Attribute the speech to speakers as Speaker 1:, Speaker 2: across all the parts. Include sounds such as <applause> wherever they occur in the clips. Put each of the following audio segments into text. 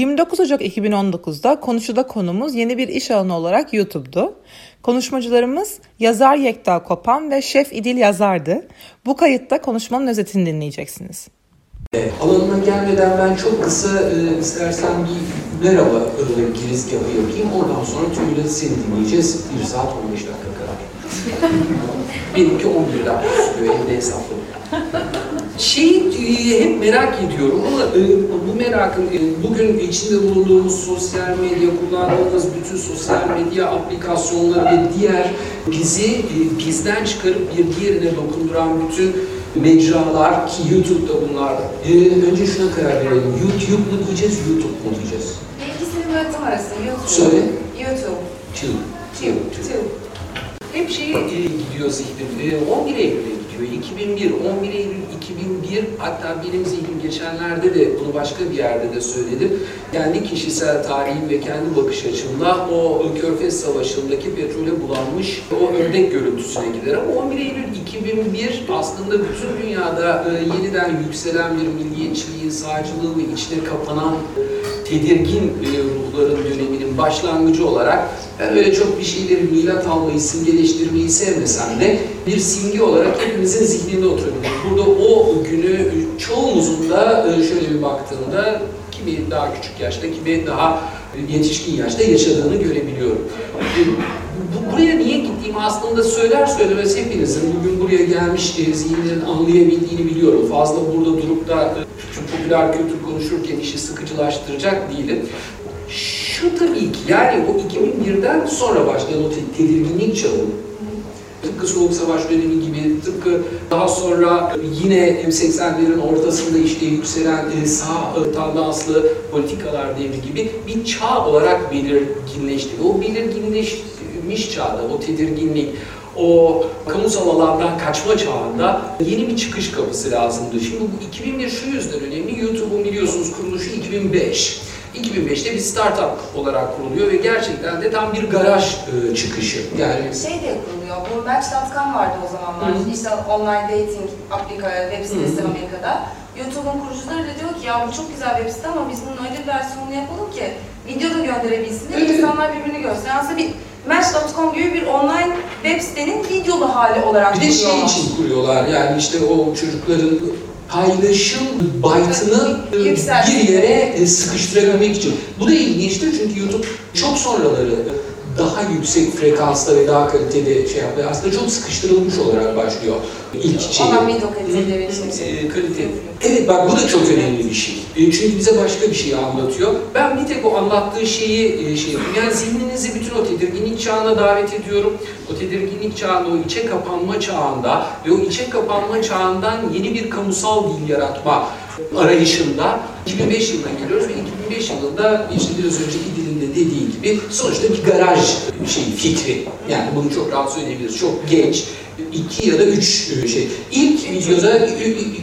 Speaker 1: 29 Ocak 2019'da Konuşu'da konumuz yeni bir iş alanı olarak YouTube'du. Konuşmacılarımız yazar Yekta Kopan ve şef İdil Yazar'dı. Bu kayıtta konuşmanın özetini dinleyeceksiniz.
Speaker 2: E, alanına gelmeden ben çok kısa e, istersen bir merhaba e, girizgahı yapayım. Ondan sonra tümüyle seni dinleyeceğiz. 1 saat 15 dakika kadar. <laughs> Benimki 11 dakika sürüyor evde hesapladım. Şeyi e, hep merak ediyorum ama e, bu merakın e, bugün içinde bulunduğumuz sosyal medya, kullandığımız bütün sosyal medya aplikasyonları ve diğer bizi bizden çıkarıp bir diğerine dokunduran bütün mecralar ki YouTube'da bunlar. Önce şuna karar verelim. YouTube mu diyeceğiz, YouTube mu diyeceğiz?
Speaker 3: İkisinin böyle tam arası. YouTube.
Speaker 2: Söyle.
Speaker 3: YouTube.
Speaker 2: Tube. Tube.
Speaker 3: YouTube.
Speaker 2: Hep şeye gidiyor zihnim. E, 11 Eylül'e gidiyor. 2001, 11 Eylül 2001 hatta benim zihnim geçenlerde de bunu başka bir yerde de söyledim. Kendi kişisel tarihim ve kendi bakış açımla o Körfez Savaşı'ndaki petrole bulanmış o ördek görüntüsüne gider. Ama 11 Eylül 2001 aslında bütün dünyada e, yeniden yükselen bir milliyetçiliğin sağcılığı ve içine kapanan tedirgin e, ruhların döneminin başlangıcı olarak ben öyle çok bir şeyleri milat almayı, simgeleştirmeyi sevmesem de bir simge olarak hepimizin zihninde oturuyor. Burada o günü çoğumuzun da e, şöyle bir baktığında kimi daha küçük yaşta, kimi daha yetişkin yaşta yaşadığını görebiliyorum. E, bu, buraya niye gittiğimi aslında söyler söylemez hepinizin bugün buraya gelmiş e, zihinlerin anlayabildiğini biliyorum. Fazla burada durup da e, popüler kültür konuşurken işi sıkıcılaştıracak değilim. Şu tabii ki yani o 2001'den sonra başlayan o te- tedirginlik çağı Tıpkı Soğuk Savaş dönemi gibi, tıpkı daha sonra yine 80'lerin ortasında işte yükselen e, sağ e, tandanslı politikalar devri gibi bir çağ olarak belirginleşti. O belirginleşmiş çağda, o tedirginlik, o kamusal alandan kaçma çağında yeni bir çıkış kapısı lazımdı. Şimdi bu 2001 şu yüzden önemli, YouTube'un biliyorsunuz kuruluşu 2005. 2005'te bir startup olarak kuruluyor ve gerçekten de tam bir garaj e, çıkışı. Yani
Speaker 3: Şey de kuruluyor. Bu Match.com vardı o zamanlar.
Speaker 2: Hı.
Speaker 3: İşte online dating aplika web sitesi
Speaker 2: Hı.
Speaker 3: Amerika'da. YouTube'un kurucuları da diyor ki ya bu çok güzel web site ama biz bunun öyle bir versiyonunu yapalım ki video da gönderebilsin
Speaker 2: Evet.
Speaker 3: insanlar birbirini görsün. Aslında bir Match.com gibi bir online web sitenin videolu hali olarak
Speaker 2: Bir de şey
Speaker 3: kuruyorlar.
Speaker 2: için kuruyorlar yani işte o çocukların paylaşım baytını
Speaker 3: Yükseltmek.
Speaker 2: bir yere e, sıkıştırabilmek için. Bu da ilginçtir çünkü YouTube çok sonraları daha yüksek frekansta ve daha kalitede şey yapıyor. Aslında çok sıkıştırılmış olarak başlıyor ilk şey.
Speaker 3: Ondan video kaliteleri işte.
Speaker 2: E, kalite. Evet bak bu da çok önemli bir şey. E, çünkü bize başka bir şey anlatıyor. Ben bir tek o anlattığı şeyi e, şey. Yani zihninizi bütün o tedirginlik çağına davet ediyorum. O tedirginlik çağında, o içe kapanma çağında ve o içe kapanma çağından yeni bir kamusal dil yaratma arayışında 2005 yılına geliyoruz ve 2005 yılında işte biraz önceki dilinde dediği gibi sonuçta bir garaj şey fikri. Yani bunu çok rahat söyleyebiliriz. Çok genç, iki ya da üç e, şey. İlk videoda,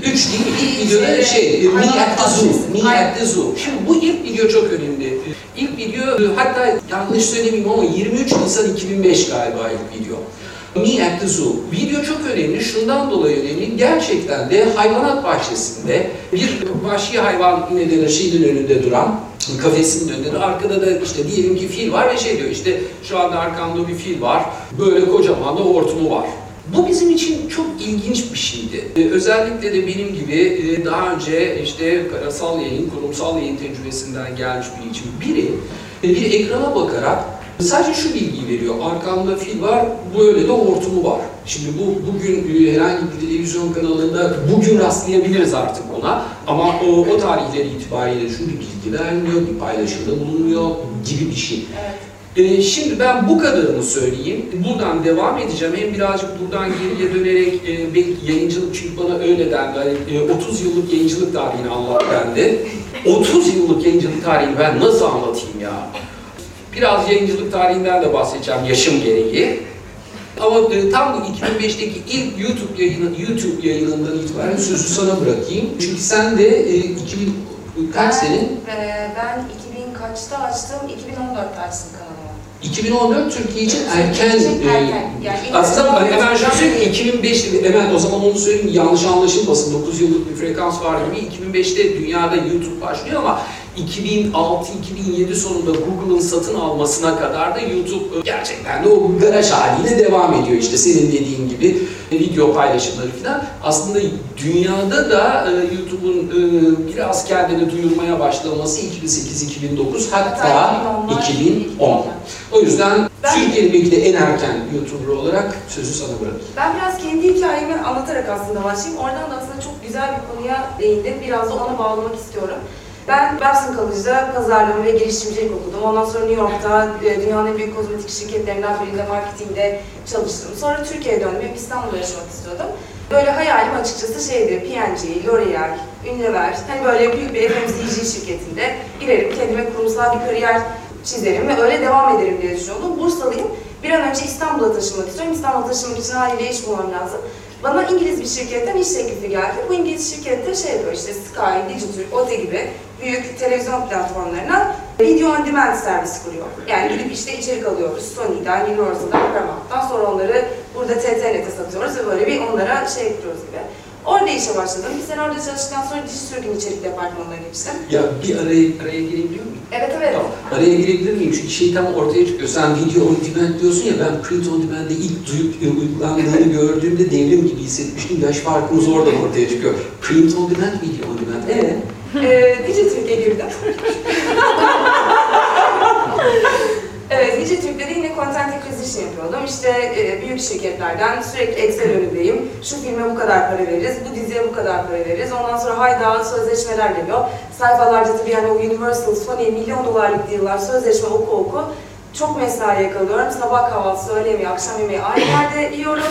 Speaker 2: üç değil, ilk videoda şey, Me at the Zoo, Me at the Zoo. Şimdi bu ilk video çok önemli. İlk video, e, hatta yanlış söylemeyeyim ama 23 Nisan 2005 galiba ilk video. Me at the Zoo. Video çok önemli, şundan dolayı önemli. Gerçekten de hayvanat bahçesinde bir vahşi hayvan ne denir şeyin önünde duran, kafesinin önünde arkada da işte diyelim ki fil var ve şey diyor işte şu anda arkamda bir fil var, böyle kocaman da hortumu var. Bu bizim için çok ilginç bir şeydi. Ee, özellikle de benim gibi e, daha önce işte karasal yayın, kurumsal yayın tecrübesinden gelmiş biri için biri e, bir ekrana bakarak sadece şu bilgiyi veriyor. Arkamda fil var, böyle de hortumu var. Şimdi bu bugün e, herhangi bir televizyon kanalında bugün rastlayabiliriz artık ona. Ama o, o tarihler itibariyle şu bir bilgi vermiyor, bir paylaşımda bulunmuyor gibi bir şey.
Speaker 3: Evet.
Speaker 2: Ee, şimdi ben bu kadarını söyleyeyim. Buradan devam edeceğim. Hem birazcık buradan geriye dönerek e, belki yayıncılık çünkü bana öyle dendi. Hani, e, 30 yıllık yayıncılık tarihini anlat dendi. 30 yıllık yayıncılık tarihini ben nasıl anlatayım ya? Biraz yayıncılık tarihinden de bahsedeceğim yaşım gereği. Ama tam bu 2005'teki ilk YouTube yayını, YouTube yayınından itibaren sözü sana bırakayım. Çünkü sen de e, 2000 kaç
Speaker 3: Ben-
Speaker 2: senin?
Speaker 3: e, ben 2000 kaçta açtım? 2014'te açtım kanalımı.
Speaker 2: 2014 Türkiye için erken,
Speaker 3: Türkiye
Speaker 2: e,
Speaker 3: erken. Yani
Speaker 2: aslında
Speaker 3: defa-
Speaker 2: hemen şunu söyleyeyim 2005 hemen o zaman onu söyleyeyim yanlış anlaşılmasın 9 yıllık bir frekans var gibi 2005'te dünyada YouTube başlıyor ama 2006-2007 sonunda Google'ın satın almasına kadar da YouTube gerçekten de o garaj haliyle devam ediyor. İşte senin dediğin gibi video paylaşımları falan. Aslında dünyada da e, YouTube'un e, biraz kendini duyurmaya başlaması 2008-2009 hatta 2010. O yüzden
Speaker 3: Ben-
Speaker 2: Türkiye'nin belki de en erken YouTuber olarak sözü sana bırakayım.
Speaker 3: Ben biraz kendi hikayemi anlatarak aslında başlayayım. Oradan da aslında çok güzel bir konuya değindim. Biraz da ona bağlamak istiyorum. Ben Babson College'da pazarlama ve girişimcilik okudum. Ondan sonra New York'ta e, dünyanın en büyük kozmetik şirketlerinden birinde marketingde çalıştım. Sonra Türkiye'ye döndüm. Hep İstanbul'da yaşamak istiyordum. Böyle hayalim açıkçası şeydi, P&G, L'Oreal, Unilever, hani böyle büyük bir FMCG şirketinde girerim, kendime kurumsal bir kariyer çizerim ve öyle devam ederim diye düşünüyordum. Bursalıyım. Bir an önce İstanbul'a taşınmak istiyorum. İstanbul'a taşınmak için haliyle iş bulmam lazım. Bana İngiliz bir şirketten iş teklifi geldi. Bu İngiliz şirkette şey yapıyor işte Sky, Digiturk, OTE gibi büyük televizyon platformlarına video on demand servis kuruyor. Yani gidip işte içerik alıyoruz. Sony'den, Universal'dan, Paramount'tan sonra onları burada TTNet'e satıyoruz ve böyle bir onlara şey yapıyoruz gibi. Orada işe başladım. Bir sene orada çalıştıktan sonra Digiturk'un içerik departmanına geçtim.
Speaker 2: Ya bir araya, araya girebiliyor muyum?
Speaker 3: Evet evet.
Speaker 2: Tamam. Araya girebilir miyim? Çünkü şey tam ortaya çıkıyor. Sen video on demand diyorsun ya ben print on demand'de ilk duyup uygulandığını <laughs> gördüğümde devrim gibi hissetmiştim. Yaş farkımız oradan ortaya çıkıyor. Print on demand, video on demand. Evet.
Speaker 3: Ee, Digiturk'e girdim. <laughs> evet, Digiturk'te de yine content acquisition yapıyordum. İşte e, büyük şirketlerden sürekli Excel önündeyim. Şu filme bu kadar para veririz, bu diziye bu kadar para veririz. Ondan sonra hayda sözleşmeler geliyor. Sayfalarca tabii yani o Universal, Sony milyon dolarlık deal'lar, sözleşme oku oku. Çok mesaiye kalıyorum. Sabah kahvaltısı, öğle yemeği, akşam yemeği aynı yerde yiyorum.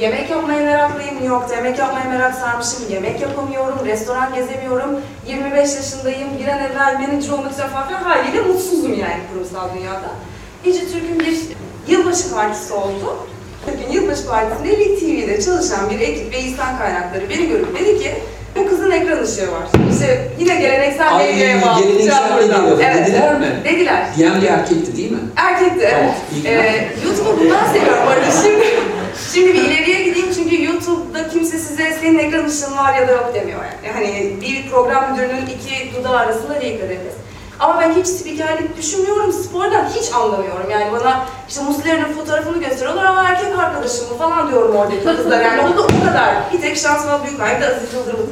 Speaker 3: Yemek yapmaya meraklıyım. New York'ta yemek yapmaya merak sarmışım. Yemek yapamıyorum. Restoran gezemiyorum. 25 yaşındayım. Bir an evvel manager olmak istiyorum falan filan. Haliyle mutsuzum yani kurumsal dünyada. Türk'ün bir yılbaşı partisi oldu. Türk'ün yılbaşı partisinde Lig TV'de çalışan bir ekip ve insan kaynakları beni görüp dedi ki bu kızın ekran ışığı var. İşte yine geleneksel
Speaker 2: Ay,
Speaker 3: medyaya bağlı.
Speaker 2: geleneksel medya lafı.
Speaker 3: Evet.
Speaker 2: Dediler mi?
Speaker 3: Dediler.
Speaker 2: Diyen bir erkekti değil mi?
Speaker 3: Erkekti evet.
Speaker 2: Tamam.
Speaker 3: Ee, YouTube'u bundan seviyorum arada. Şimdi, şimdi bir ileriye gideyim çünkü YouTube'da kimse size senin ekran ışığın var ya da yok demiyor yani. Hani bir program müdürünün iki dudağı arasında değil kaderiniz. Ama ben hiç spikerlik düşünmüyorum, spordan hiç anlamıyorum. Yani bana işte Muslera'nın fotoğrafını gösteriyorlar ama erkek arkadaşım mı falan diyorum oradaki kızlar. Yani o da o kadar. Bir tek şansıma büyük. Bir de Aziz Yıldırım.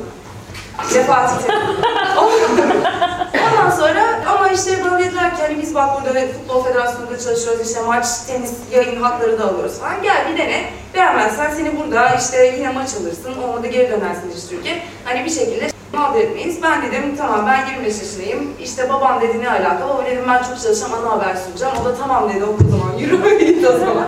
Speaker 3: Terim. <laughs> Ondan sonra ama işte bana dediler ki hani biz bak burada futbol federasyonunda çalışıyoruz işte maç, tenis, yayın hakları da alıyoruz falan. Gel bir dene. Beğenmezsen seni burada işte yine maç alırsın. Olmadı geri dönersin işte Türkiye. Hani bir şekilde mağdur etmeyiz. Ben dedim tamam ben 25 yaşındayım. İşte babam dedi ne alaka? Baba dedim ben çok çalışacağım ana haber sunacağım. O da tamam dedi o zaman yürü <laughs> o zaman.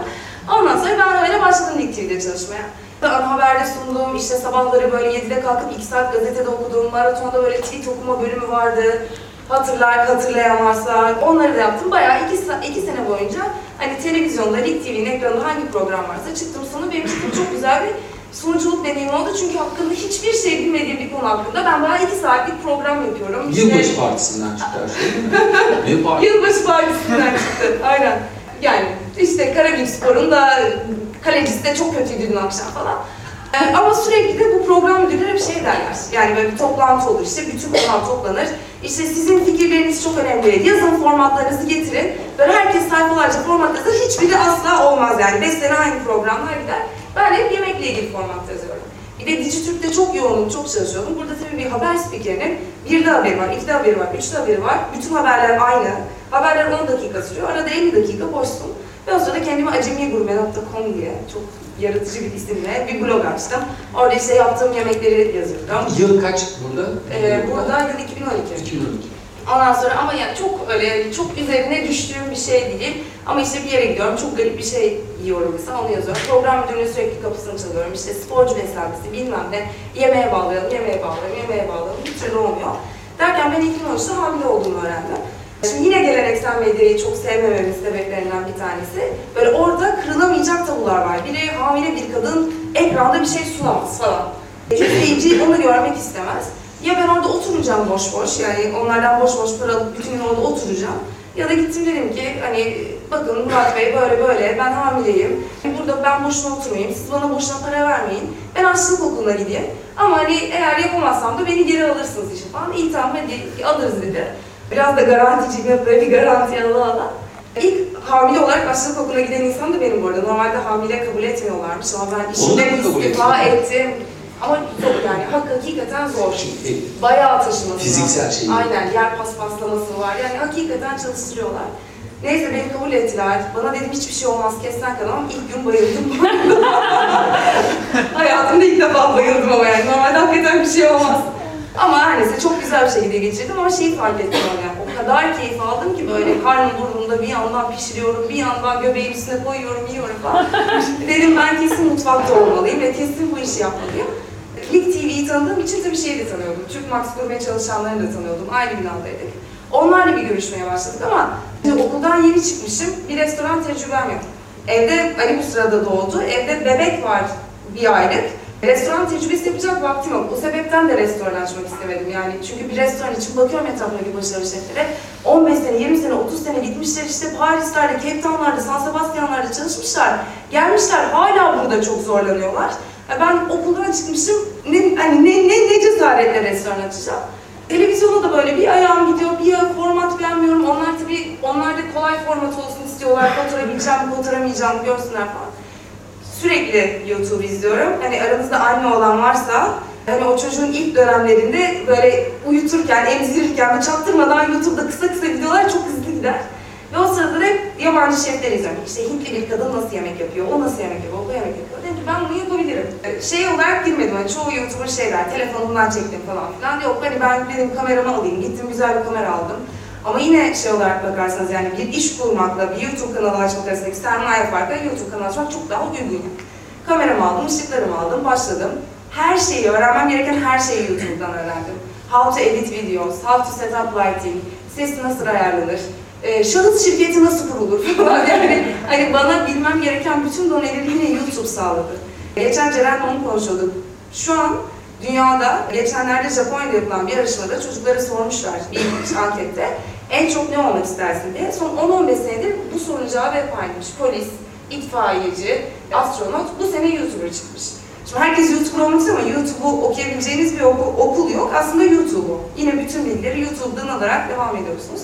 Speaker 3: Ondan sonra ben öyle başladım Lig TV'de çalışmaya. Ana haberde sundum, işte sabahları böyle 7'de kalkıp 2 saat gazetede okuduğum, maratonda böyle tweet okuma bölümü vardı. Hatırlar, hatırlayan varsa onları da yaptım. Bayağı 2 iki sene boyunca hani televizyonda, Lig TV'nin ekranında hangi program varsa çıktım sonu. Benim için çok güzel bir sunuculuk deneyimi oldu. Çünkü hakkında hiçbir şey bilmediğim bir konu hakkında ben bayağı 2 saatlik program yapıyorum. İşte-
Speaker 2: Yılbaşı partisinden çıktı her şey değil mi? <laughs>
Speaker 3: Yılbaşı partisinden çıktı. Aynen. Yani işte Karabük Spor'un da kalecisi de çok kötüydü dün akşam falan. Ee, ama sürekli de bu program müdürleri hep şey derler. Yani böyle bir toplantı olur işte, bütün konular toplanır. İşte sizin fikirleriniz çok önemli. Yazın formatlarınızı getirin. Böyle herkes sayfalarca format yazar. Hiçbiri asla olmaz yani. Beş sene aynı programlar gider. Ben hep yemekle ilgili format yazıyorum. Bir de Dijitürk'te çok yoğunum, çok çalışıyordum. Burada tabii bir haber spikerinin bir de haberi var, iki de haberi var, üç de haberi var. Bütün haberler aynı. Haberler 10 dakika sürüyor. Arada 50 dakika boşsun. Ve o sırada kendime acemigurme.com diye çok yaratıcı bir isimle bir blog açtım. Orada işte yaptığım yemekleri yazıyordum.
Speaker 2: Yıl kaç burada?
Speaker 3: Ee, burada yıl 2012.
Speaker 2: 2012.
Speaker 3: Ondan sonra ama yani çok öyle çok üzerine düştüğüm bir şey değil. Ama işte bir yere gidiyorum, çok garip bir şey yiyorum mesela onu yazıyorum. Program müdürünün sürekli kapısını çalıyorum. İşte sporcu beslenmesi bilmem ne. Yemeğe bağlayalım, yemeğe bağlayalım, yemeğe bağlayalım. Bir türlü olmuyor. Derken ben 2013'te hamile olduğumu öğrendim. Şimdi yine geleneksel medyayı çok sevmememin sebeplerinden bir tanesi. Böyle orada kırılamayacak tabular var. Biri hamile bir kadın ekranda bir şey sunamaz falan. İzleyici onu görmek istemez. Ya ben orada oturacağım boş boş yani onlardan boş boş para alıp bütün gün orada oturacağım. Ya da gittim dedim ki hani bakın Murat Bey böyle böyle ben hamileyim. Burada ben boşuna oturmayayım, siz bana boşuna para vermeyin. Ben aşçılık okuluna gideyim. Ama hani eğer yapamazsam da beni geri alırsınız işe falan. İyi tamam hadi alırız dedi. Biraz da garanticiyim hep böyle bir garanti ala ala. İlk hamile olarak başlık okuluna giden insan da benim bu arada. Normalde hamile kabul etmiyorlarmış ama ben
Speaker 2: kabul
Speaker 3: istifa ettim. Ama çok yani hak hakikaten zor.
Speaker 2: Şimdi,
Speaker 3: Bayağı taşıması
Speaker 2: Fiziksel
Speaker 3: var.
Speaker 2: şey.
Speaker 3: Aynen yer paspaslaması var. Yani hakikaten çalıştırıyorlar. Neyse beni kabul ettiler. Bana dedim hiçbir şey olmaz kessen kadar ama ilk gün bayıldım. <laughs> Hayatımda ilk defa bayıldım ama yani. Normalde hakikaten bir şey olmaz. Ama her neyse çok güzel bir şekilde geçirdim ama şeyi fark ettim yani. O kadar keyif aldım ki böyle karnım burnumda bir yandan pişiriyorum, bir yandan göbeğin üstüne koyuyorum, yiyorum falan. <laughs> dedim ben kesin mutfakta olmalıyım ve kesin bu işi yapmalıyım. Lig TV'yi tanıdığım için tabii şeyi de tanıyordum. Türk Max Gurme çalışanlarını da tanıyordum. Aynı binadaydık. Onlarla bir görüşmeye başladık ama şimdi okuldan yeni çıkmışım. Bir restoran tecrübem yok. Evde Ali bu sırada doğdu. Evde bebek var bir aylık. Restoran tecrübesi yapacak vaktim yok. Bu sebepten de restoran açmak istemedim yani. Çünkü bir restoran için bakıyorum etrafındaki başarılı şeflere. 15 sene, 20 sene, 30 sene gitmişler işte Paris'lerde, Cape Town'larda, San Sebastian'larda çalışmışlar. Gelmişler hala burada çok zorlanıyorlar. Ben okuldan çıkmışım, ne, hani ne, ne, ne cesaretle restoran açacağım. Televizyona da böyle bir ayağım gidiyor, bir format beğenmiyorum. Onlar tabii, onlar da kolay format olsun istiyorlar. Oturabileceğim, oturamayacağım görsünler falan. Sürekli YouTube izliyorum. Hani aranızda anne olan varsa, hani o çocuğun ilk dönemlerinde böyle uyuturken, emzirirken ve çaktırmadan YouTube'da kısa kısa videolar çok hızlı gider. Ve o sırada da hep yabancı şefler izliyorum. İşte Hintli bir kadın nasıl yemek yapıyor, o nasıl yemek yapıyor, o bu yemek yapıyor. Dedim ki ben bunu yapabilirim. Şey olarak girmedim, hani çoğu YouTuber şeyler, telefonumdan çektim falan filan. Yok hani ben dedim kameramı alayım, gittim güzel bir kamera aldım. Ama yine şey olarak bakarsanız yani bir iş kurmakla bir YouTube kanalı açmak arasındaki sermaye farkı YouTube kanalı açmak çok daha uygun. Kameramı aldım, ışıklarımı aldım, başladım. Her şeyi, öğrenmem gereken her şeyi YouTube'dan öğrendim. How to edit videos, how to set up lighting, ses nasıl ayarlanır, e, şahıs şirketi nasıl kurulur falan <laughs> yani hani bana bilmem gereken bütün yine YouTube sağladı. Geçen Ceren'le onu konuşuyorduk. Şu an dünyada geçenlerde Japonya'da yapılan bir yarışmada çocuklara sormuşlar bir ankette en çok ne olmak istersin diye. Son 10-15 senedir bu sorunun cevabı hep aynıymış. Polis, itfaiyeci, astronot bu sene YouTuber çıkmış. Şimdi herkes YouTuber olmak istiyor ama YouTube'u okuyabileceğiniz bir okul, okul yok. Aslında YouTube'u. Yine bütün bilgileri YouTube'dan alarak devam ediyorsunuz.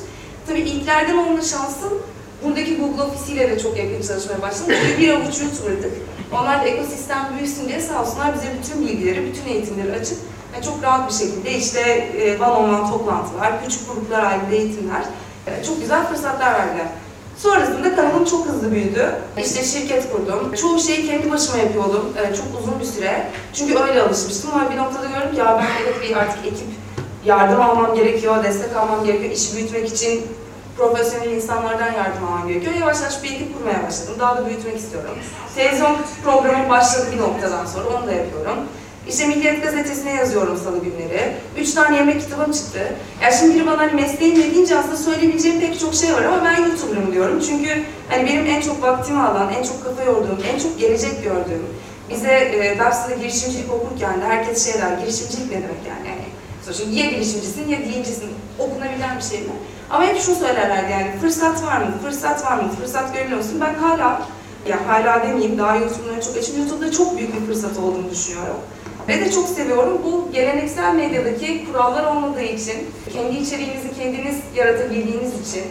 Speaker 3: Tabii ilklerden olma şansım buradaki Google ofisiyle de çok yakın çalışmaya başladım. Çünkü bir avuç YouTuber'dık. Onlar da ekosistem büyüsün diye sağ olsunlar bize bütün bilgileri, bütün eğitimleri açıp yani çok rahat bir şekilde işte e, one on one toplantılar, küçük gruplar halinde eğitimler, e, çok güzel fırsatlar verdiler. Sonrasında kanalım çok hızlı büyüdü. İşte şirket kurdum. Çoğu şeyi kendi başıma yapıyordum. e, çok uzun bir süre. Çünkü öyle alışmıştım ama bir noktada gördüm ki ya ben evet bir artık ekip yardım almam gerekiyor, destek almam gerekiyor, işi büyütmek için profesyonel insanlardan yardım almam gerekiyor. Yavaş yavaş bir ekip kurmaya başladım. Daha da büyütmek istiyorum. Televizyon programı başladı bir noktadan sonra, onu da yapıyorum. İşte Milliyet Gazetesi'ne yazıyorum salı günleri. Üç tane yemek kitabım çıktı. Ya şimdi biri bana hani mesleğim ne deyince aslında söyleyebileceğim pek çok şey var ama ben YouTuber'ım diyorum. Çünkü hani benim en çok vaktimi alan, en çok kafa yorduğum, en çok gelecek gördüğüm, bize e, Dersim'de girişimcilik okurken de herkes şey der, girişimcilik ne demek yani? yani sonuçta ya girişimcisin ya değilcisin, okunabilen bir şey mi? Ama hep şunu söylerlerdi yani fırsat var mı, fırsat var mı, fırsat görüyor musun? Ben hala, ya hala demeyeyim daha YouTube'dan çok açım, YouTube'da çok büyük bir fırsat olduğunu düşünüyorum. Ve de çok seviyorum. Bu geleneksel medyadaki kurallar olmadığı için, kendi içeriğinizi kendiniz yaratabildiğiniz için,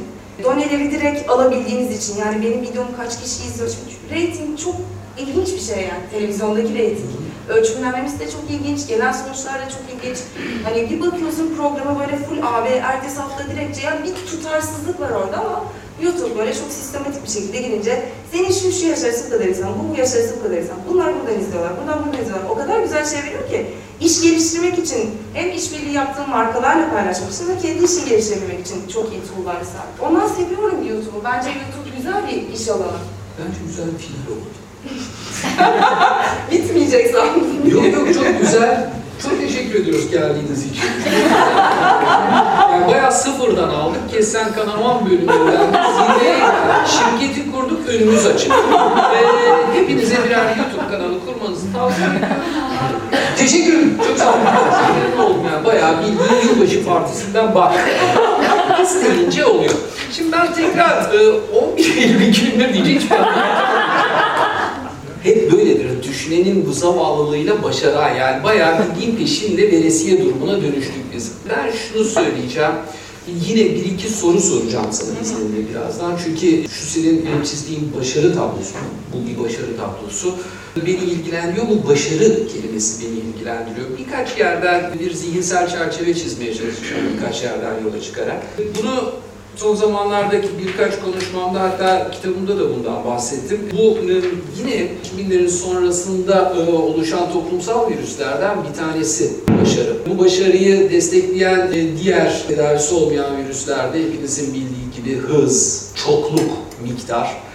Speaker 3: doneleri direkt alabildiğiniz için, yani benim videomu kaç kişi izliyor, çünkü rating çok ilginç bir şey yani, televizyondaki rating. Ölçümlenmemiz de çok ilginç, gelen sonuçlar da çok ilginç. Hani bir bakıyorsun programa böyle full AB, ertesi hafta direkt yani bir tutarsızlık var orada ama YouTube böyle çok sistematik bir şekilde girince senin şu şu yaşarısı bu kadar insan, bu bu yaşarısı bu kadar insan, bunlar buradan izliyorlar, buradan buradan izliyorlar. O kadar güzel şey veriyor ki iş geliştirmek için hem işbirliği yaptığım markalarla paylaşmak için hem kendi işini geliştirmek için çok iyi tool'lar sahip. Ondan seviyorum YouTube'u. Bence YouTube güzel bir iş alanı.
Speaker 2: Bence güzel bir final oldu. <laughs>
Speaker 3: Bitmeyecek sandım.
Speaker 2: Yok yok çok güzel. Çok teşekkür ediyoruz geldiğiniz için. yani bayağı sıfırdan aldık. Kesen Kanaman bölümünden zirveye. Şirketi kurduk, önümüz açık. Ee, hepinize birer YouTube kanalı kurmanızı tavsiye ediyorum. Teşekkür ederim. Çok sağ olun. Oldum yani. Bayağı bildiğin yılbaşı partisinden bak. İsteyince oluyor. Şimdi ben tekrar e, 11 Eylül 2001 deyince hiç ben hep böyledir. Düşünenin bu zavallılığıyla başara yani bayağı bildiğin peşinde veresiye durumuna dönüştük biz. Ben şunu söyleyeceğim. Yine bir iki soru soracağım sana izninle birazdan. Çünkü şu senin benim çizdiğin başarı tablosu, bu bir başarı tablosu. Beni ilgilendiriyor, bu başarı kelimesi beni ilgilendiriyor. Birkaç yerden bir zihinsel çerçeve çizmeye çalışacağım, birkaç yerden yola çıkarak. Bunu son zamanlardaki birkaç konuşmamda hatta kitabımda da bundan bahsettim. Bu yine 2000'lerin sonrasında e, oluşan toplumsal virüslerden bir tanesi başarı. Bu başarıyı destekleyen e, diğer tedavisi olmayan virüslerde hepinizin bildiği gibi hız, çokluk, miktar.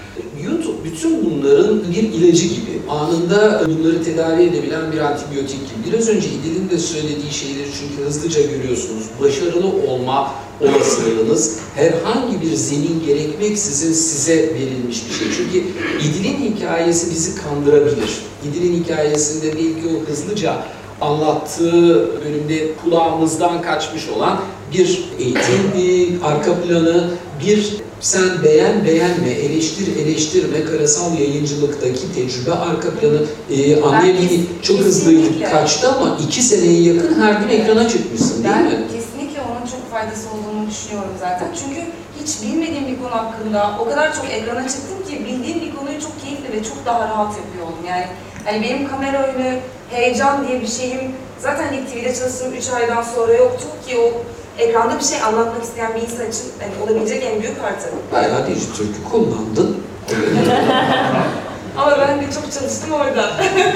Speaker 2: YouTube bütün bunların bir ilacı gibi, anında bunları tedavi edebilen bir antibiyotik gibi. Biraz önce İdil'in de söylediği şeyleri çünkü hızlıca görüyorsunuz. Başarılı olma olasılığınız herhangi bir zemin gerekmeksizin size verilmiş bir şey. Çünkü İdil'in hikayesi bizi kandırabilir. İdil'in hikayesinde belki o hızlıca anlattığı bölümde kulağımızdan kaçmış olan bir eğitim, bir arka planı, bir sen beğen beğenme, eleştir eleştirme, karasal yayıncılıktaki tecrübe arka planı e, anlayabildiğin çok hızlı kaçtı ama iki seneye yakın her gün ekrana çıkmışsın değil
Speaker 3: ben
Speaker 2: mi?
Speaker 3: kesinlikle onun çok faydası olduğunu düşünüyorum zaten. Çünkü hiç bilmediğim bir konu hakkında o kadar çok ekrana çıktım ki bildiğim bir konuyu çok keyifli ve çok daha rahat yapıyor oldum. Yani hani benim kamera önü, heyecan diye bir şeyim zaten ilk TV'de çalıştığım 3 aydan sonra yoktu ki o ekranda bir şey anlatmak isteyen bir insan için hani olabilecek en büyük artı.
Speaker 2: Bayağı bir türkü kullandın. <laughs>
Speaker 3: Ama ben de çok çalıştım orada.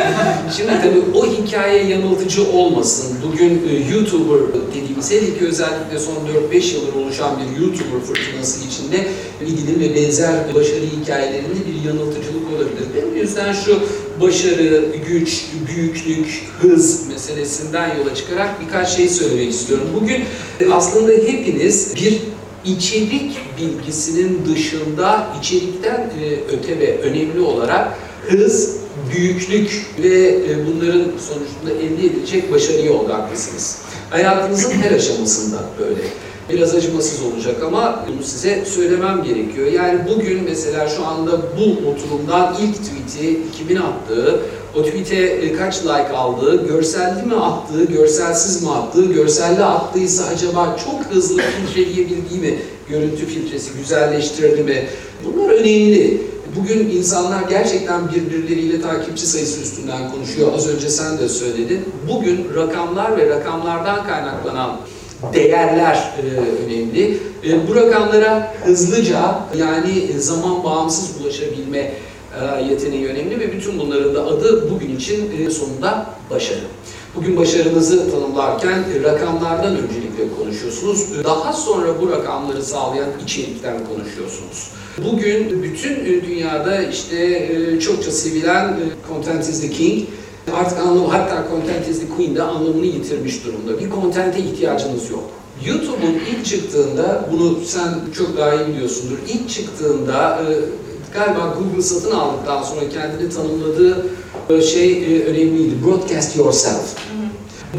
Speaker 3: <laughs>
Speaker 2: Şimdi tabii o hikaye yanıltıcı olmasın. Bugün e, YouTuber dediğimiz hele ki özellikle son 4-5 yıldır oluşan bir YouTuber fırtınası içinde ilgili ve benzer başarı hikayelerinde bir yanıltıcılık olabilir. Ben bu yüzden şu başarı, güç, büyüklük, hız meselesinden yola çıkarak birkaç şey söylemek istiyorum. Bugün e, aslında hepiniz bir içerik bilgisinin dışında içerikten e, öte ve önemli olarak hız, büyüklük ve e, bunların sonucunda elde edilecek başarıya odaklısınız. Hayatınızın her aşamasında böyle. Biraz acımasız olacak ama bunu size söylemem gerekiyor. Yani bugün mesela şu anda bu oturumdan ilk tweet'i kimin attığı, o tweet'e e, kaç like aldığı, görselli mi attığı, görselsiz mi attığı, görselli attıysa acaba çok hızlı filtreleyebildiği mi, görüntü filtresi güzelleştirdi mi? Bunlar önemli. Bugün insanlar gerçekten birbirleriyle takipçi sayısı üstünden konuşuyor. Az önce sen de söyledin. Bugün rakamlar ve rakamlardan kaynaklanan değerler e, önemli. E, bu rakamlara hızlıca yani zaman bağımsız ulaşabilme e, yeteneği önemli ve bütün bunların da adı bugün için e, sonunda başarı. Bugün başarınızı tanımlarken e, rakamlardan öncelikle konuşuyorsunuz. Daha sonra bu rakamları sağlayan içerikten konuşuyorsunuz. Bugün bütün e, dünyada işte e, çokça sevilen e, content is the king artık anlamı hatta content is the queen de anlamını yitirmiş durumda. Bir content'e ihtiyacınız yok. YouTube'un ilk çıktığında, bunu sen çok daha iyi biliyorsundur, ilk çıktığında galiba Google satın aldıktan sonra kendini tanımladığı şey önemliydi. Broadcast yourself.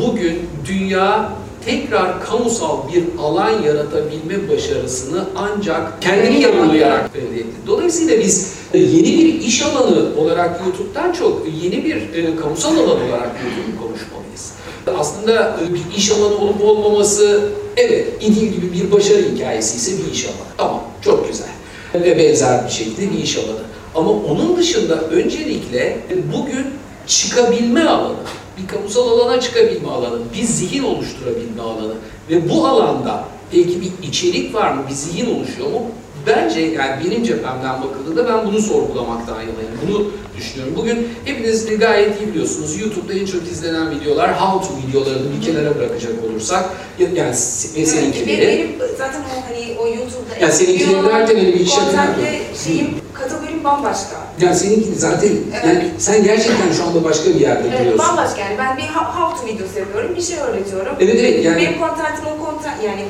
Speaker 2: Bugün dünya tekrar kamusal bir alan yaratabilme başarısını ancak kendini yargılayarak elde etti. Dolayısıyla biz yeni bir iş alanı olarak YouTube'dan çok yeni bir e, kamusal alan olarak YouTube'u konuşmalıyız. Aslında e, bir iş alanı olup olmaması evet İdil gibi bir başarı hikayesi ise bir iş alanı. Tamam çok güzel ve benzer bir şekilde bir iş alanı. Ama onun dışında öncelikle bugün çıkabilme alanı bir kamusal alana çıkabilme alanı, bir zihin oluşturabilme alanı ve bu alanda belki bir içerik var mı, bir zihin oluşuyor mu? Bence yani benim cephemden bakıldığında ben bunu sorgulamaktan yanayım. Bunu düşünüyorum. Bugün hepiniz gayet iyi biliyorsunuz. YouTube'da en çok izlenen videolar how to videolarını bir kenara bırakacak olursak yani ve seninkileri.
Speaker 3: Benim, benim zaten o hani o YouTube'da
Speaker 2: yani seninkileri derken hani bir iş
Speaker 3: Content'te şeyim, kategorim bambaşka.
Speaker 2: Yani seninki zaten evet. yani sen gerçekten şu anda başka bir yerde
Speaker 3: evet,
Speaker 2: duruyorsun.
Speaker 3: Bambaşka yani ben bir how to videosu yapıyorum, bir şey öğretiyorum.
Speaker 2: Evet evet yani.
Speaker 3: Benim contentim o content yani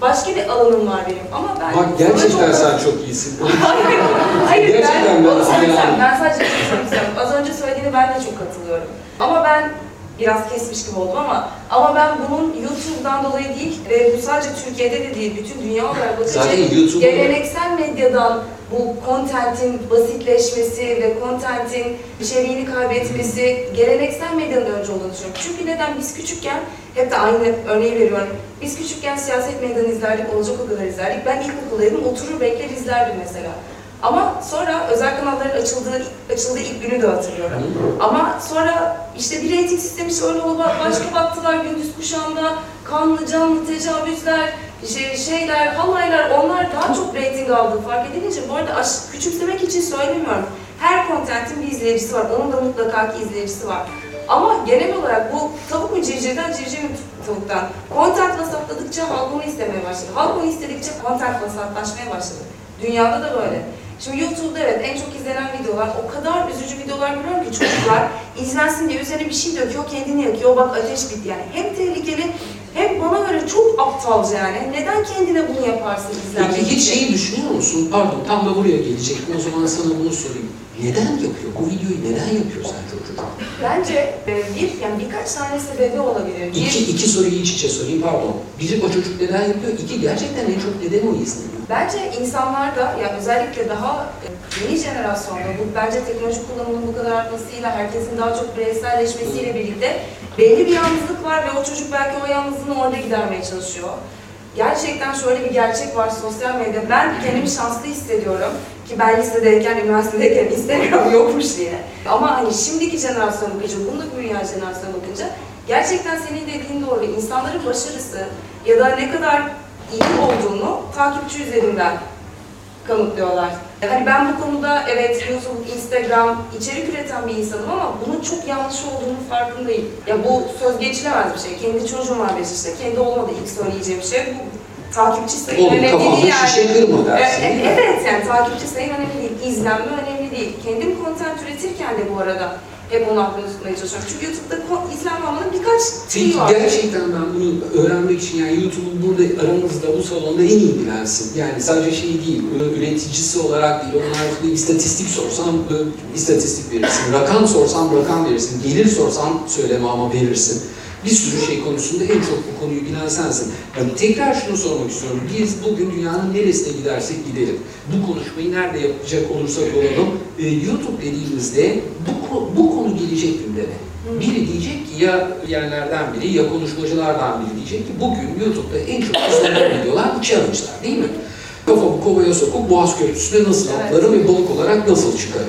Speaker 3: başka bir alanım var benim ama ben...
Speaker 2: Bak gerçekten sen çok iyisin. <laughs>
Speaker 3: hayır, hayır
Speaker 2: gerçekten
Speaker 3: ben, ben, ben, ben sadece şey istiyorum. Az önce söylediğini ben de çok katılıyorum. Ama ben biraz kesmiş gibi oldum ama ama ben bunun YouTube'dan dolayı değil ve bu sadece Türkiye'de de değil bütün dünya olarak bakınca geleneksel medyadan bu kontentin basitleşmesi ve kontentin içeriğini kaybetmesi geleneksel medyanın önce olduğunu düşünüyorum. Çünkü neden biz küçükken Hep de aynı örneği veriyorum. Biz küçükken siyaset meydanı izlerdik, olacak o kadar izlerdik. Ben ilkokuldaydım, oturur bekler izlerdim mesela. Ama sonra özel kanalların açıldığı, açıldığı ilk günü de hatırlıyorum. Ama sonra işte bir reyting sistemi şöyle oldu, başka baktılar gündüz kuşağında kanlı canlı tecavüzler, şey, şeyler, halaylar onlar daha çok reyting aldı fark edilince. Bu arada küçümsemek için söylemiyorum. Her kontentin bir izleyicisi var, onun da mutlaka ki izleyicisi var. Ama genel olarak bu tavuk mu civcivden, civciv mi tavuktan? Content vasatladıkça halk onu istemeye başladı. Halk onu istedikçe content vasatlaşmaya başladı. Dünyada da böyle. Şimdi YouTube'da evet en çok izlenen videolar, o kadar üzücü videolar görüyorum ki çocuklar izlensin diye üzerine bir şey döküyor, kendini yakıyor, bak ateş bitti yani. Hem tehlikeli hem bana göre çok aptalca yani. Neden kendine bunu yaparsın izlenmek
Speaker 2: Peki hiç şeyi düşünüyor musun? Pardon tam da buraya gelecektim. O zaman sana bunu sorayım. Neden yapıyor? Bu videoyu neden yapıyor sence?
Speaker 3: Bence e, bir, yani birkaç tane sebebi olabilir. Bir,
Speaker 2: İki, iki soruyu iç içe sorayım pardon. Bir o çocuk neden yapıyor? İki gerçekten en çok neden o izleniyor?
Speaker 3: Bence insanlarda yani özellikle daha e, yeni jenerasyonda bu bence teknoloji kullanımının bu kadar artmasıyla herkesin daha çok bireyselleşmesiyle birlikte belli bir yalnızlık var ve o çocuk belki o yalnızlığını orada gidermeye çalışıyor. Gerçekten şöyle bir gerçek var sosyal medya. Ben kendimi şanslı hissediyorum ki ben lisedeyken, üniversitedeyken <laughs> Instagram yokmuş diye. Ama hani şimdiki jenerasyona bakınca, bunu büyüyen jenerasyona bakınca gerçekten senin dediğin doğru. İnsanların başarısı ya da ne kadar iyi olduğunu takipçi üzerinden kanıtlıyorlar. Hani ben bu konuda evet YouTube, Instagram içerik üreten bir insanım ama bunun çok yanlış olduğunu farkındayım. Ya bu söz geçilemez bir şey. Kendi çocuğum var beş işte. Kendi olmadı ilk söyleyeceğim şey bu. Takipçi sayım
Speaker 2: Oğlum
Speaker 3: önemli
Speaker 2: kafamda
Speaker 3: değil yani.
Speaker 2: şişe kırma dersin.
Speaker 3: E- e- Evet yani takipçi sayım önemli değil. İzlenme önemli değil. Kendim content üretirken de bu arada hep onu aklımda çalışıyorum. Çünkü YouTube'da izlenme almanın birkaç şeyi var.
Speaker 2: gerçekten ben bunu öğrenmek için yani YouTube'un burada aramızda bu salonda en iyi bilensin. Yani sadece şey değil, üreticisi olarak değil, haricinde istatistik sorsam istatistik verirsin, rakam sorsam rakam verirsin, gelir sorsam söyleme ama verirsin. Bir sürü şey konusunda en çok bu konuyu bilen sensin. Yani tekrar şunu sormak istiyorum. Biz bugün dünyanın neresine gidersek gidelim. Bu konuşmayı nerede yapacak olursak olalım. e, YouTube dediğimizde bu, bu gelecek gündeme. Biri diyecek ki ya yerlerden biri ya konuşmacılardan biri diyecek ki bugün YouTube'da en çok izlenen <laughs> videolar bu challenge'lar değil mi? Kafamı kovaya sokup Boğaz Köprüsü'ne nasıl atlarım ve balık olarak nasıl çıkarım?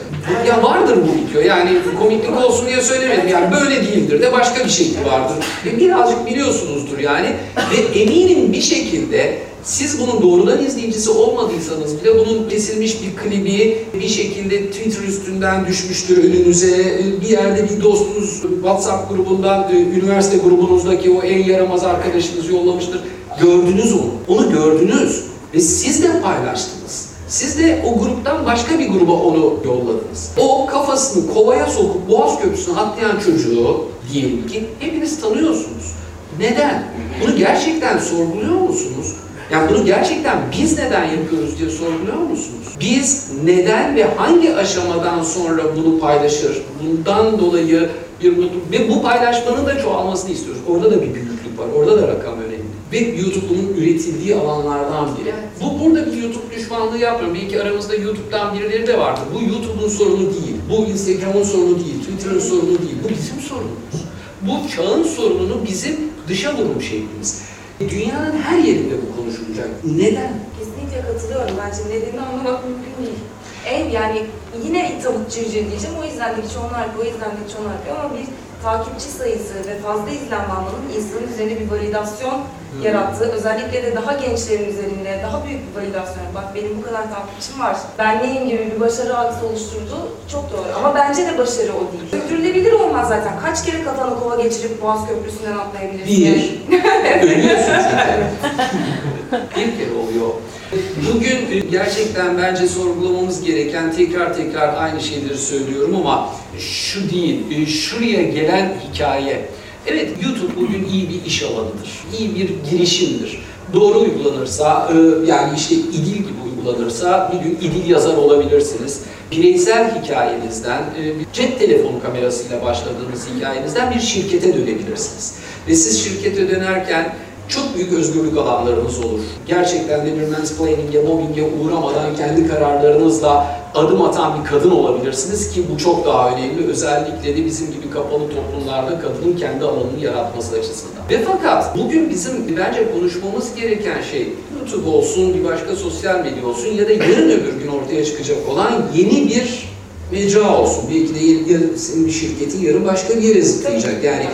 Speaker 2: Ya vardır bu video yani komiklik olsun diye söylemedim yani böyle değildir de başka bir şekli vardır. Ve birazcık biliyorsunuzdur yani ve eminim bir şekilde siz bunun doğrudan izleyicisi olmadıysanız bile bunun kesilmiş bir klibi bir şekilde Twitter üstünden düşmüştür önünüze. Bir yerde bir dostunuz WhatsApp grubundan, üniversite grubunuzdaki o en yaramaz arkadaşınız yollamıştır. Gördünüz onu. Onu gördünüz. Ve siz de paylaştınız. Siz de o gruptan başka bir gruba onu yolladınız. O kafasını kovaya sokup Boğaz Köprüsü'ne atlayan çocuğu diyelim ki hepiniz tanıyorsunuz. Neden? Bunu gerçekten sorguluyor musunuz? Yani bunu gerçekten biz neden yapıyoruz diye sorguluyor musunuz? Biz neden ve hangi aşamadan sonra bunu paylaşır? Bundan dolayı bir mutluluk ve bu paylaşmanın da çoğalmasını istiyoruz. Orada da bir büyüklük var, orada da rakam önemli. Ve YouTube bunun üretildiği alanlardan biri.
Speaker 3: Evet.
Speaker 2: Bu burada bir YouTube düşmanlığı yapmıyorum. Belki aramızda YouTube'dan birileri de vardır. Bu YouTube'un sorunu değil. Bu Instagram'ın sorunu değil. Twitter'ın sorunu değil. Bu bizim sorunumuz. Bu çağın sorununu bizim dışa vurmuş şeklimiz. Dünyanın her yerinde bu konuşulacak. Neden?
Speaker 3: Kesinlikle katılıyorum. Bence nedenini anlamak mümkün değil. En yani yine tavuk cırcır diyeceğim. O izlendikçe onlar yapıyor, o izlendikçe onlar yapıyor ama bir takipçi sayısı ve fazla izlenme almanın insanın üzerine bir validasyon yarattığı, özellikle de daha gençlerin üzerinde daha büyük bir validasyon. Bak benim bu kadar takipçim var. Ben neyim gibi bir başarı algısı oluşturdu. Çok doğru. Ama bence de başarı o değil. Köprülebilir olmaz zaten. Kaç kere kafanı kova geçirip Boğaz Köprüsü'nden atlayabilirsin?
Speaker 2: Bir, <laughs> ölüyorsun zaten. <laughs> Bir kere oluyor. Bugün e, gerçekten bence sorgulamamız gereken tekrar tekrar aynı şeyleri söylüyorum ama şu değil, e, şuraya gelen hikaye. Evet YouTube bugün iyi bir iş alanıdır, iyi bir girişimdir. Doğru uygulanırsa, e, yani işte İdil gibi uygulanırsa bir gün İdil yazar olabilirsiniz. Bireysel hikayenizden, e, cep telefonu kamerasıyla başladığınız hikayenizden bir şirkete dönebilirsiniz. Ve siz şirkete dönerken çok büyük özgürlük alanlarınız olur. Gerçekten de bir mansplaining'e, mobbing'e uğramadan kendi kararlarınızla adım atan bir kadın olabilirsiniz ki bu çok daha önemli. Özellikle de bizim gibi kapalı toplumlarda kadının kendi alanını yaratması açısından. Ve fakat bugün bizim bence konuşmamız gereken şey YouTube olsun, bir başka sosyal medya olsun ya da yarın öbür gün ortaya çıkacak olan yeni bir mecra olsun. Belki de yarın senin bir şirketin yarın başka bir yere zıplayacak. Yani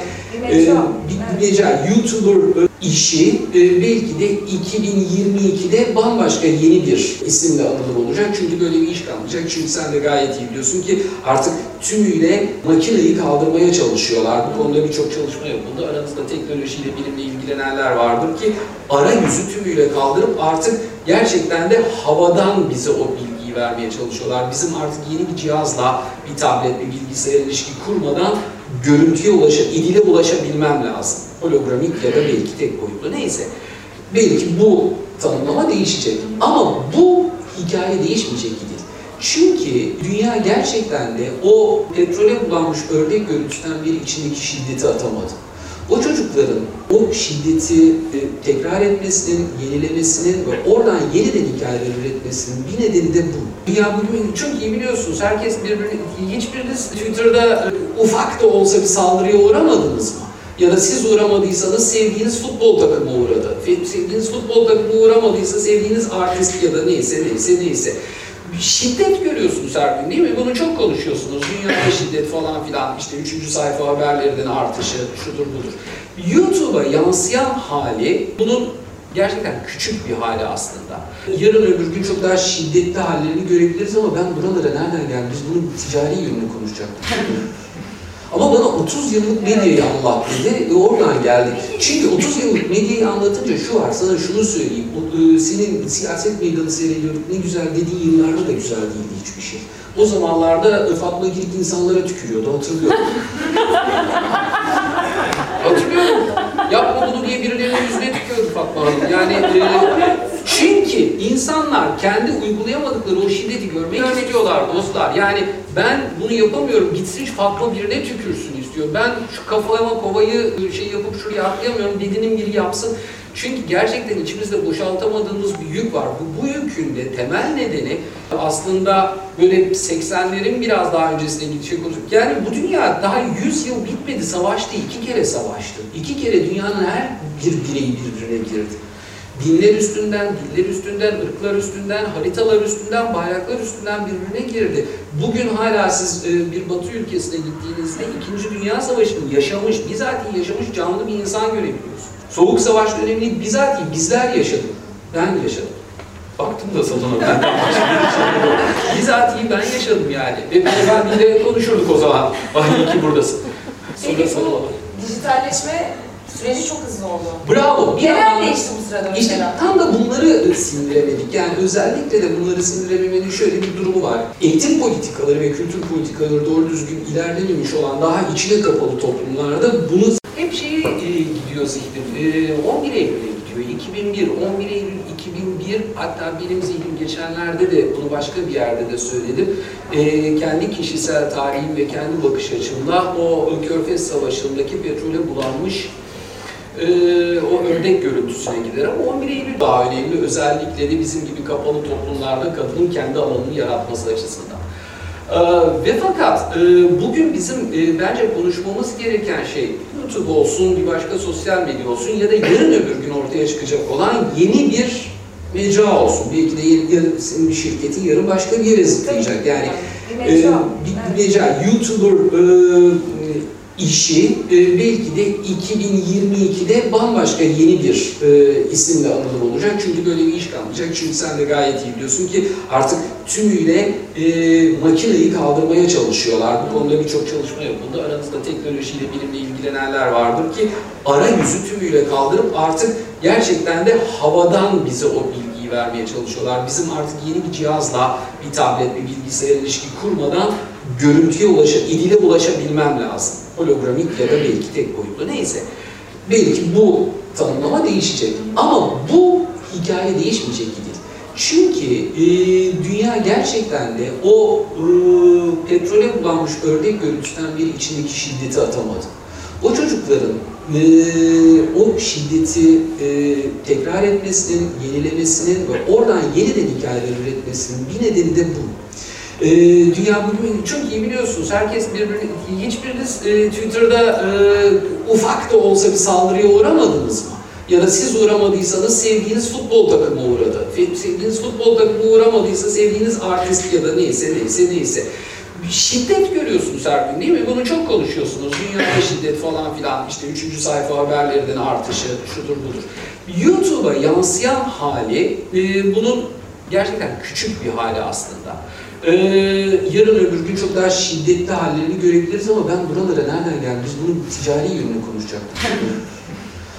Speaker 2: e, bir, mecra, YouTuber işi e, belki de 2022'de bambaşka yeni bir isimle anılır olacak. Çünkü böyle bir iş kalmayacak. Çünkü sen de gayet iyi biliyorsun ki artık tümüyle makineyi kaldırmaya çalışıyorlar. Bu konuda birçok çalışma yapıldı. Aranızda teknolojiyle, bilimle ilgilenenler vardır ki arayüzü tümüyle kaldırıp artık gerçekten de havadan bize o bilgiyi vermeye çalışıyorlar. Bizim artık yeni bir cihazla bir tablet, bir bilgisayar ilişki kurmadan görüntüye ulaşa, idile ulaşabilmem lazım. Hologramik ya da belki tek boyutlu neyse. Belki bu tanımlama değişecek. Ama bu hikaye değişmeyecek gibi. Çünkü dünya gerçekten de o petrole bulanmış ördek görüntüsünden biri içindeki şiddeti atamadı. O çocukların o şiddeti e, tekrar etmesinin, yenilemesinin ve oradan yeniden hikayeler üretmesinin bir nedeni de bu. Dünya bugün çok iyi biliyorsunuz. Herkes birbirine, hiçbiriniz Twitter'da e, ufak da olsa bir saldırıya uğramadınız mı? Ya da siz uğramadıysanız sevdiğiniz futbol takımı uğradı. Sevdiğiniz futbol takımı uğramadıysa sevdiğiniz artist ya da neyse neyse neyse. Şiddet görüyorsunuz her gün değil mi? Bunu çok konuşuyorsunuz. Dünyada şiddet falan filan işte üçüncü sayfa haberlerinin artışı şudur budur. YouTube'a yansıyan hali bunun gerçekten küçük bir hali aslında. Yarın öbür gün çok daha şiddetli hallerini görebiliriz ama ben buralara nereden geldim? Biz bunun ticari yönünü konuşacaktık. Ama bana 30 yıllık medyayı anlat dedi ve oradan geldik. Çünkü 30 yıllık medyayı anlatınca şu var, sana şunu söyleyeyim. O, e, senin siyaset meydanı seyrediyorduk, ne güzel dediğin yıllarda da güzel değildi hiçbir şey. O zamanlarda e, Fatma Girik insanlara tükürüyordu, hatırlıyorum. <laughs> hatırlıyorum. Yapma bunu diye birilerinin yüzüne tüküyordu Fatma Hanım. Yani e, çünkü insanlar kendi uygulayamadıkları o şiddeti görmek istiyorlar dostlar. Yani ben bunu yapamıyorum, gitsin Fatma birine tükürsün istiyor. Ben şu kafama kovayı şey yapıp şuraya atlayamıyorum, dediğinin biri yapsın. Çünkü gerçekten içimizde boşaltamadığımız bir yük var. Bu, bu yükün de temel nedeni aslında böyle 80'lerin biraz daha öncesine gidecek olacak. Yani bu dünya daha 100 yıl bitmedi, savaştı. iki kere savaştı. İki kere dünyanın her bir bireyi birbirine girdi. Dinler üstünden, diller üstünden, ırklar üstünden, haritalar üstünden, bayraklar üstünden birbirine girdi. Bugün hala siz e, bir batı ülkesine gittiğinizde 2. Dünya Savaşı'nı yaşamış, bizatihi yaşamış canlı bir insan görebiliyorsunuz. Soğuk Savaş dönemini bizatihi bizler yaşadık. Ben yaşadım. Baktım da salona ben <laughs> Bizatihi ben yaşadım yani. Ve beyefendiyle konuşurduk o zaman. <laughs> Vay iyi ki buradasın. Sonra
Speaker 3: Peki bu dijitalleşme süreci çok hızlı oldu.
Speaker 2: Bravo. Bir
Speaker 3: Neler değişti bu sırada
Speaker 2: İşte
Speaker 3: mesela?
Speaker 2: tam da bunları sindiremedik. Yani özellikle de bunları sindirememenin şöyle bir durumu var. Eğitim politikaları ve kültür politikaları doğru düzgün ilerlememiş olan daha içine kapalı toplumlarda bunu hep şeye e, gidiyor zihnim. E, 11 Eylül'e gidiyor. 2001, 11 Eylül 2001 hatta benim zihnim geçenlerde de bunu başka bir yerde de söyledim. E, kendi kişisel tarihim ve kendi bakış açımla o Körfez Savaşı'ndaki petrole bulanmış ee, o ördek görüntüsüne gider ama 11 Eylül daha önemli özellikle de bizim gibi kapalı toplumlarda kadının kendi alanını yaratması açısından. Ee, ve fakat e, bugün bizim e, bence konuşmamız gereken şey YouTube olsun, bir başka sosyal medya olsun ya da yarın öbür gün ortaya çıkacak olan yeni bir mecra olsun. Belki de yarın senin bir şirketin yarın başka bir yere zıplayacak. Yani
Speaker 3: Evet.
Speaker 2: bir mecra, YouTuber e, işi e, belki de 2022'de bambaşka yeni bir e, isimle anılır olacak. Çünkü böyle bir iş kalmayacak. Çünkü sen de gayet iyi biliyorsun ki artık tümüyle e, makineyi kaldırmaya çalışıyorlar. Bu konuda birçok çalışma yapıldı. Aranızda teknolojiyle, bilimle ilgilenenler vardır ki arayüzü tümüyle kaldırıp artık gerçekten de havadan bize o bilgiyi vermeye çalışıyorlar. Bizim artık yeni bir cihazla bir tablet, bir bilgisayar ilişki kurmadan görüntüye ulaşa, idile ulaşabilmem lazım. Hologramik ya da belki tek boyutlu neyse. Belki bu tanımlama değişecek. Ama bu hikaye değişmeyecek gibi. Çünkü e, dünya gerçekten de o e, petrole bulanmış ördek görüntüsünden biri içindeki şiddeti atamadı. O çocukların e, o şiddeti e, tekrar etmesinin, yenilemesinin ve oradan yeniden hikayeler üretmesinin bir nedeni de bu. E, dünya bugün çok iyi biliyorsunuz. Herkes birbirini, hiçbiriniz e, Twitter'da e, ufak da olsa bir saldırıya uğramadınız mı? Ya da siz uğramadıysanız sevdiğiniz futbol takımı uğradı. Sevdiğiniz futbol takımı uğramadıysa sevdiğiniz artist ya da neyse neyse neyse. Şiddet görüyorsunuz her gün değil mi? Bunu çok konuşuyorsunuz. Dünyada şiddet falan filan işte üçüncü sayfa haberlerinin artışı şudur budur. YouTube'a yansıyan hali e, bunun gerçekten küçük bir hali aslında. Ee, yarın öbür gün çok daha şiddetli hallerini görebiliriz ama ben buralara nereden geldim? Biz bunun ticari yönünü konuşacaktık.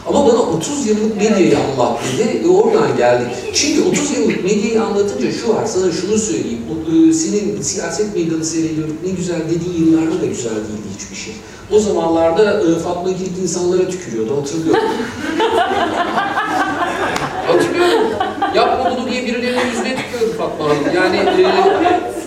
Speaker 2: Ama bana 30 yıllık medyayı anlat dedi ve oradan geldik. Çünkü 30 yıllık medyayı anlatınca şu var, sana şunu söyleyeyim. O, e, senin siyaset meydanı seyrediyorum, ne güzel dediği yıllarda da güzel değildi hiçbir şey. O zamanlarda e, Fatma Girik insanlara tükürüyordu, hatırlıyorum. <laughs> hatırlıyorum. Yüzüne tüküyordu Fatma Hanım. Yani e,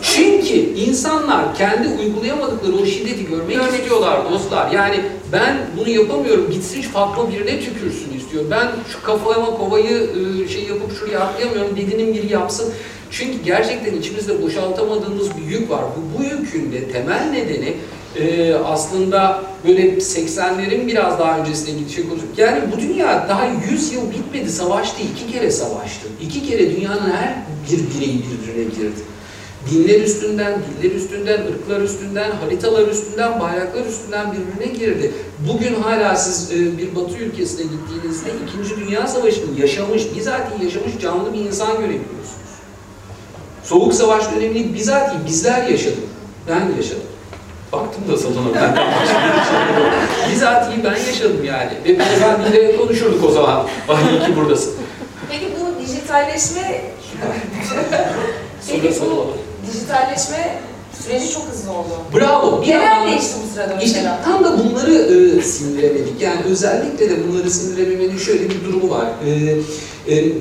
Speaker 2: çünkü insanlar kendi uygulayamadıkları o şiddeti görmek istiyorlar dostlar. Yani ben bunu yapamıyorum, gitsin Fatma birine tükürsün istiyor. Ben şu kafama kovayı e, şey yapıp şuraya atlayamıyorum, dediğinin biri yapsın. Çünkü gerçekten içimizde boşaltamadığımız bir yük var. Bu, bu yükün de temel nedeni e, aslında böyle 80'lerin biraz daha öncesine gidecek olacak. Yani bu dünya daha 100 yıl bitmedi, savaştı, iki kere savaştı. İki kere dünyanın her bir bireyi birbirine girdi. Dinler üstünden, diller üstünden, ırklar üstünden, haritalar üstünden, bayraklar üstünden birbirine girdi. Bugün hala siz e, bir batı ülkesine gittiğinizde İkinci Dünya Savaşı'nı yaşamış, bizatihi yaşamış canlı bir insan görebiliyorsunuz. Soğuk Savaş dönemini bizatihi bizler yaşadık. Ben yaşadım. Baktım da salona ben <laughs> Bizatihi ben yaşadım yani. Ve beyefendiyle konuşurduk o zaman. <laughs> Ay iyi ki buradasın.
Speaker 3: Peki bu dijitalleşme Peki bu dijitalleşme süreci çok hızlı oldu.
Speaker 2: Bravo. Bir
Speaker 3: Neler değişti bu sırada
Speaker 2: İşte
Speaker 3: mesela?
Speaker 2: tam da bunları e, sindiremedik. Yani özellikle de bunları sindirememenin şöyle bir durumu var. E, e, e, e,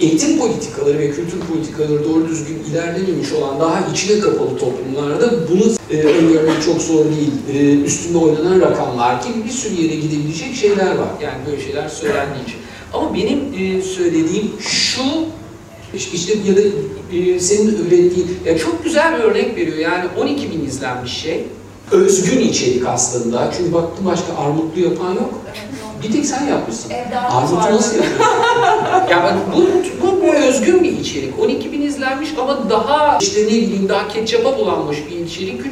Speaker 2: eğitim politikaları ve kültür politikaları doğru düzgün ilerlememiş olan daha içine kapalı toplumlarda bunu e, öngörmek çok zor değil. E, üstünde oynanan rakamlar ki bir sürü yere gidebilecek şeyler var. Yani böyle şeyler için. Ama benim e, söylediğim şu işte ya da e, senin öğrettiğin, ya çok güzel bir örnek veriyor. Yani 12 bin izlenmiş şey. Özgün içerik aslında. Çünkü baktım başka armutlu yapan yok. Bir tek sen yapmışsın.
Speaker 3: Evde
Speaker 2: Armut
Speaker 3: vardı.
Speaker 2: nasıl yapıyorsun? ya bak bu, bu, bu özgün bir içerik. 12 bin izlenmiş ama daha işte ne bileyim daha ketçapa bulanmış bir içerik 3,5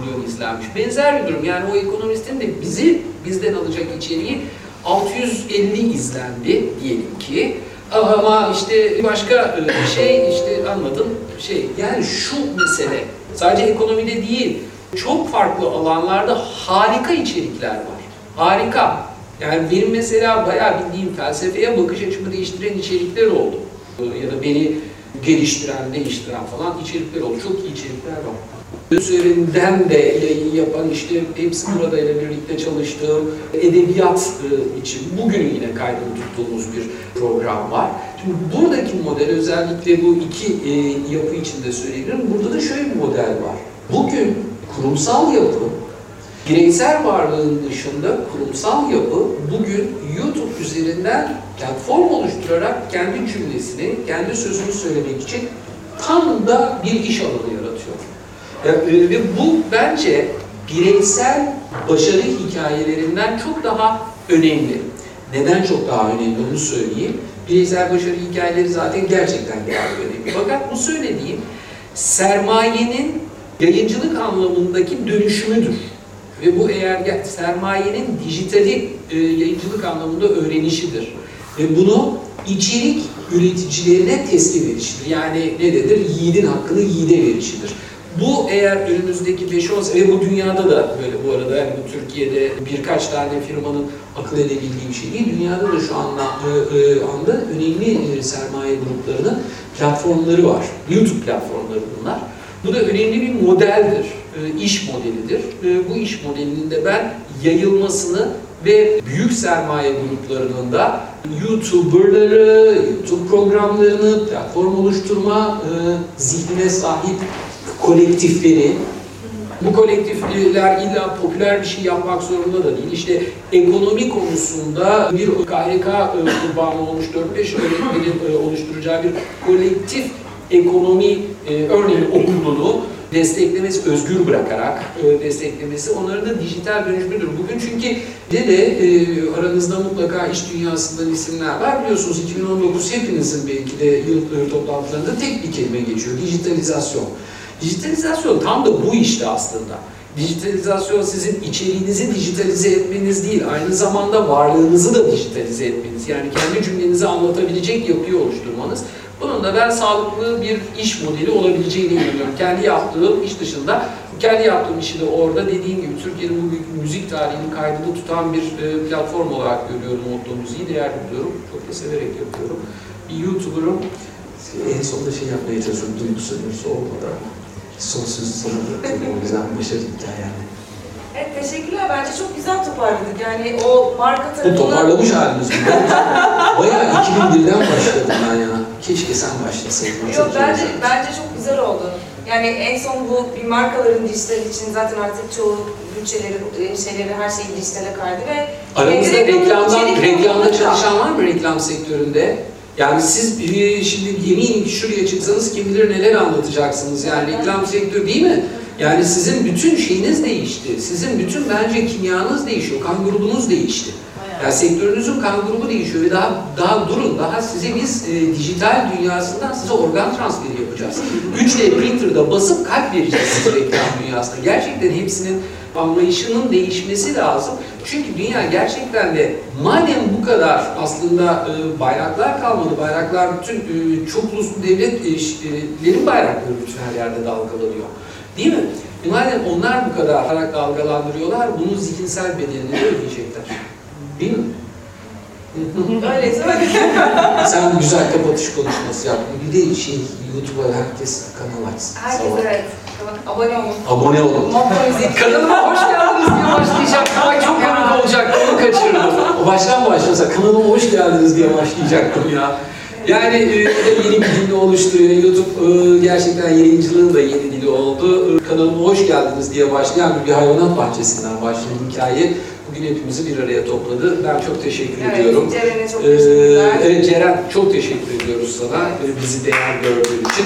Speaker 2: milyon izlenmiş. Benzer bir durum. Yani o ekonomistin de bizi bizden alacak içeriği 650 izlendi diyelim ki. Ama işte başka e, şey işte anladın şey yani şu mesele sadece ekonomide değil çok farklı alanlarda harika içerikler var. Harika. Yani benim mesela bayağı bildiğim felsefeye bakış açımı değiştiren içerikler oldu. Ya da beni geliştiren, değiştiren falan içerikler oldu. Çok iyi içerikler var. Üzerinden de yayın yapan işte hepsi burada ile birlikte çalıştığım edebiyat e, için bugün yine kaydını tuttuğumuz bir program var. Şimdi buradaki model özellikle bu iki e, yapı içinde söyleyebilirim. Burada da şöyle bir model var. Bugün kurumsal yapı Bireysel varlığın dışında kurumsal yapı bugün YouTube üzerinden platform oluşturarak kendi cümlesini, kendi sözünü söylemek için tam da bir iş alanı yaratıyor. Ya, e, Ve bu bence bireysel başarı hikayelerinden çok daha önemli. Neden çok daha önemli onu söyleyeyim. Bireysel başarı hikayeleri zaten gerçekten daha önemli. Fakat bu söylediğim sermayenin yayıncılık anlamındaki dönüşümüdür. Ve bu eğer sermayenin dijitali e, yayıncılık anlamında öğrenişidir. Ve bunu içerik üreticilerine teslim edişidir. Yani ne dedir? Yiğidin hakkını yiğide verişidir. Bu eğer önümüzdeki 5-10 sene, ve bu dünyada da böyle bu arada yani bu Türkiye'de birkaç tane firmanın akıl edebildiği bir şey değil. Dünyada da şu anda, e, e, anda önemli e, sermaye gruplarının platformları var. YouTube platformları bunlar. Bu da önemli bir modeldir, iş modelidir. E, Bu iş modelinin de ben yayılmasını ve büyük sermaye gruplarının da YouTuber'ları, YouTube programlarını, platform oluşturma e, zihnine sahip kolektifleri, bu kolektifler illa popüler bir şey yapmak zorunda da değil. İşte ekonomi konusunda bir KHK e, kurbanı olmuş 4-5 öğretmenin e, oluşturacağı bir kolektif ekonomi e, örneğin okulunu desteklemesi, özgür bırakarak e, desteklemesi onların da dijital dönüşümüdür. Bugün çünkü de de aranızda mutlaka iş dünyasından isimler var. Biliyorsunuz 2019 hepinizin belki de yıl toplantılarında tek bir kelime geçiyor. Dijitalizasyon. Dijitalizasyon tam da bu işte aslında. Dijitalizasyon sizin içeriğinizi dijitalize etmeniz değil, aynı zamanda varlığınızı da dijitalize etmeniz. Yani kendi cümlenizi anlatabilecek yapıyı oluşturmanız. Bunun da ben sağlıklı bir iş modeli olabileceğine inanıyorum. Kendi yaptığım iş dışında, kendi yaptığım işi de orada dediğim gibi Türkiye'nin bu büyük müzik tarihini kaydını tutan bir e, platform olarak görüyorum Otto Müziği, değer buluyorum. Çok da severek yapıyorum. Bir YouTuber'ım. En sonunda şey yapmaya çalışıyorum, duygusu duygusu olmadan. Son sözü sana bırakıyorum. <laughs> O yüzden başarı hikayemde.
Speaker 3: Evet teşekkürler. Bence çok güzel toparladık. Yani o marka
Speaker 2: Bu
Speaker 3: tarafından...
Speaker 2: toparlamış halimiz. <laughs> Bayağı 2001'den başladım ben ya. Keşke sen başlasaydın.
Speaker 3: Yok
Speaker 2: Çok
Speaker 3: bence, bence çok güzel oldu. Yani en son bu bir markaların dijital için zaten artık çoğu bütçeleri, e, şeyleri, her şeyi dijitale kaydı ve
Speaker 2: Aramızda reklamdan, reklamda çalışan var mı reklam sektöründe? Yani siz şimdi yemin şuraya çıksanız kim bilir neler anlatacaksınız. Yani reklam sektörü değil mi? Yani sizin bütün şeyiniz değişti. Sizin bütün bence kimyanız değişiyor. Kan grubunuz değişti. Yani sektörünüzün kan grubu değişiyor ve daha daha durun, daha size biz e, dijital dünyasından size organ transferi yapacağız. 3D printer'da basıp kalp vereceğiz size reklam dünyasında. Gerçekten hepsinin anlayışının değişmesi lazım. Çünkü dünya gerçekten de madem bu kadar aslında e, bayraklar kalmadı, bayraklar bütün e, çok uluslu devletlerin bayrakları bütün her yerde dalgalanıyor. Değil mi? E, madem onlar bu kadar olarak dalgalandırıyorlar, bunun zihinsel bedelini de ödeyecekler. Değil mi?
Speaker 3: Öyleyse <laughs>
Speaker 2: Sen güzel kapatış konuşması yaptın. Bir de şey, YouTube'a herkes kanal açsın.
Speaker 3: herkes
Speaker 2: Sabah.
Speaker 3: evet. Abone olun.
Speaker 2: Abone olun. Kanalıma hoş geldiniz diye başlayacaktım. Ay çok komik olacaktı. Onu kaçırdım. O baştan başlasa kanalıma hoş geldiniz diye başlayacaktım ya. Yani e, yeni bir dilini oluşturuyor. YouTube e, gerçekten yayıncılığın da yeni dili oldu. E, kanalıma hoş geldiniz diye başlayan bir hayvanat bahçesinden başlayan hikaye bugün hepimizi bir araya topladı. Ben çok teşekkür
Speaker 3: Evet,
Speaker 2: ediyorum.
Speaker 3: Ceren'e çok
Speaker 2: Ee,
Speaker 3: teşekkürler.
Speaker 2: evet Ceren çok teşekkür ediyoruz sana e, bizi değer gördüğün için.